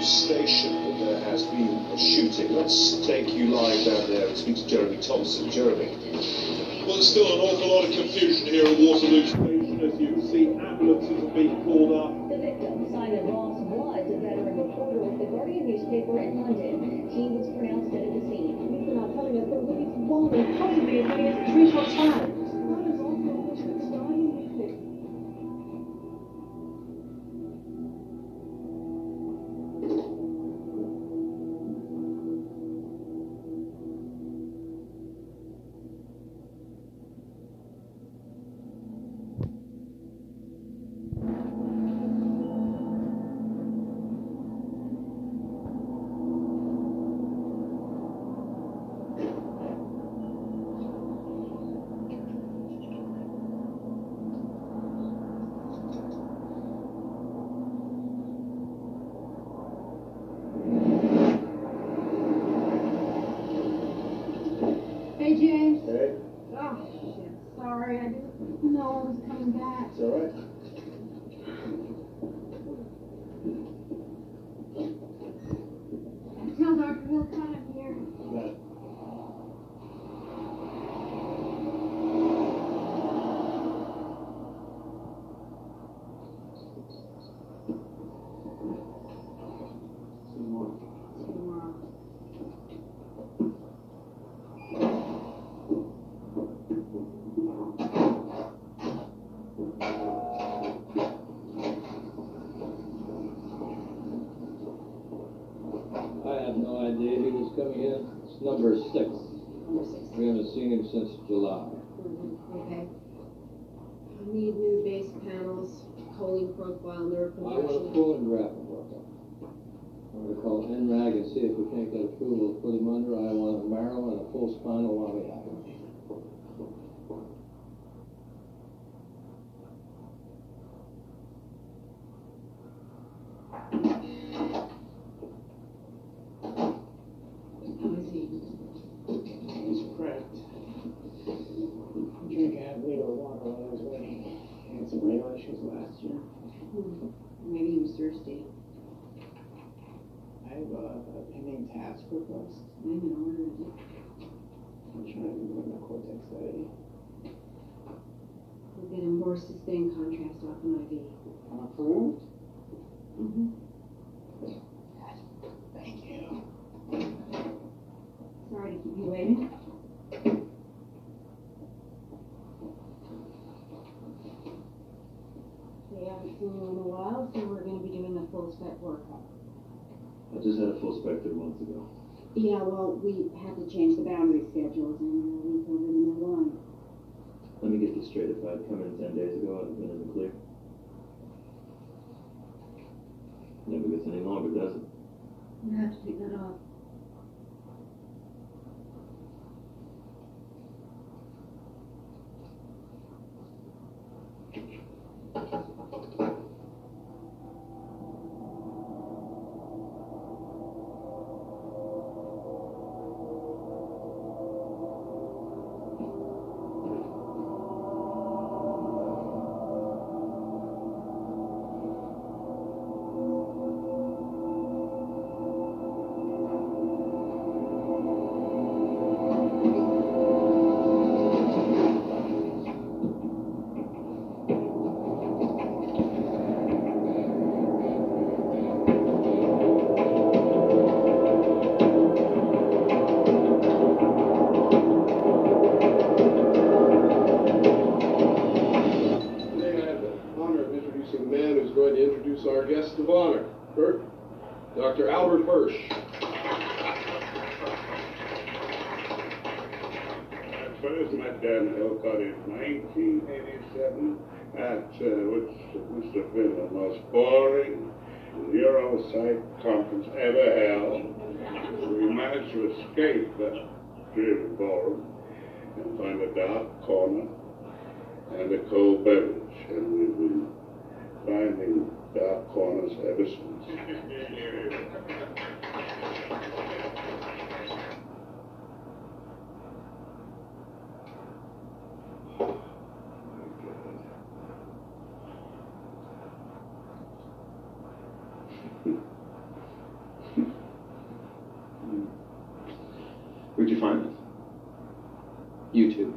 Station that there has been a shooting. Let's take you live down there and speak to Jeremy Thompson. Jeremy. Well, there's still an awful lot of confusion here at Waterloo Station. As you see, ambulances are being called up. Hey, James. Hey, Oh, shit. Sorry, I didn't know I was coming back. it's all right. Tell Dr. Hillcott I'm here. Got it. See you tomorrow. Tomorrow. I have no idea he was coming in. It's number six. Number six. We haven't seen him since July. Mhm, Okay. I Need new base panels, choline profile, nerve I want a conduction. full and rapid workup. I'm gonna call NRAG and see if we can't get approval to put him under. I want a marrow and a full spinal while we have him. How is he? He's cracked. Drink half liter of water while I was waiting. Had some rail issues last year. Maybe he was thirsty. I have uh, a pending task request. Maybe an order is it? I'm trying to do a cortex study. We'll get him more sustained contrast off an IV. Approved? Mm-hmm. Thank you. Sorry to keep you waiting. We haven't seen you in a while, so we're gonna be doing a full spec workup. I just had a full spec three months ago. Yeah, well, we had to change the boundary schedules and uh, we covered in the line. Let me get this straight. If I'd come in ten days ago, I'd have been in the clear. Never gets any longer, does it? You have to take that off. First met Dan Hillcott in 1987 at uh, which must have been the most boring neuropsych conference ever held. We managed to escape that dreary ballroom and find a dark corner and a cold beverage, and we've been finding dark corners ever since. Where'd you find this? YouTube.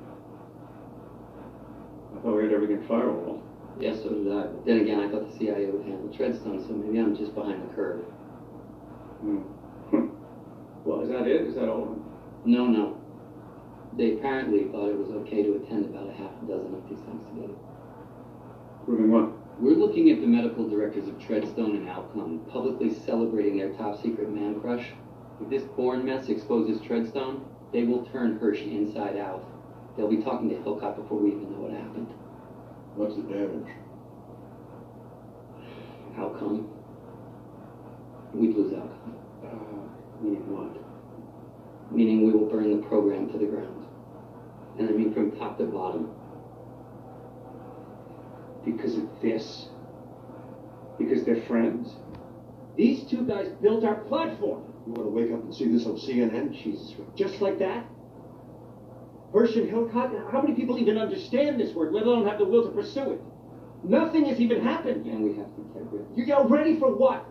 I thought we had everything firewall. Yes, yeah, so did I. But then again, I thought the CIA would handle Treadstone, so maybe I'm just behind the curve. Hmm. well, is that it? Is that all? No, no. They apparently thought it was okay to attend about a half a dozen of these things together. Proving what? We're looking at the medical directors of Treadstone and Outcome publicly celebrating their top secret man crush. If this Bourne mess exposes Treadstone, they will turn Hirsch inside out. They'll be talking to Hillcott before we even know what happened. What's the damage? Outcome. We'd lose Outcome. Uh, meaning what? Meaning we will burn the program to the ground. And I mean from top to bottom. Because of this? Because they're friends? These two guys built our platform. You want to wake up and see this on CNN? Jesus, just like that? Hirsch and Hillcott, how many people even understand this word, let alone have the will to pursue it? Nothing has even happened yet. And we have to get rid of You are ready for what?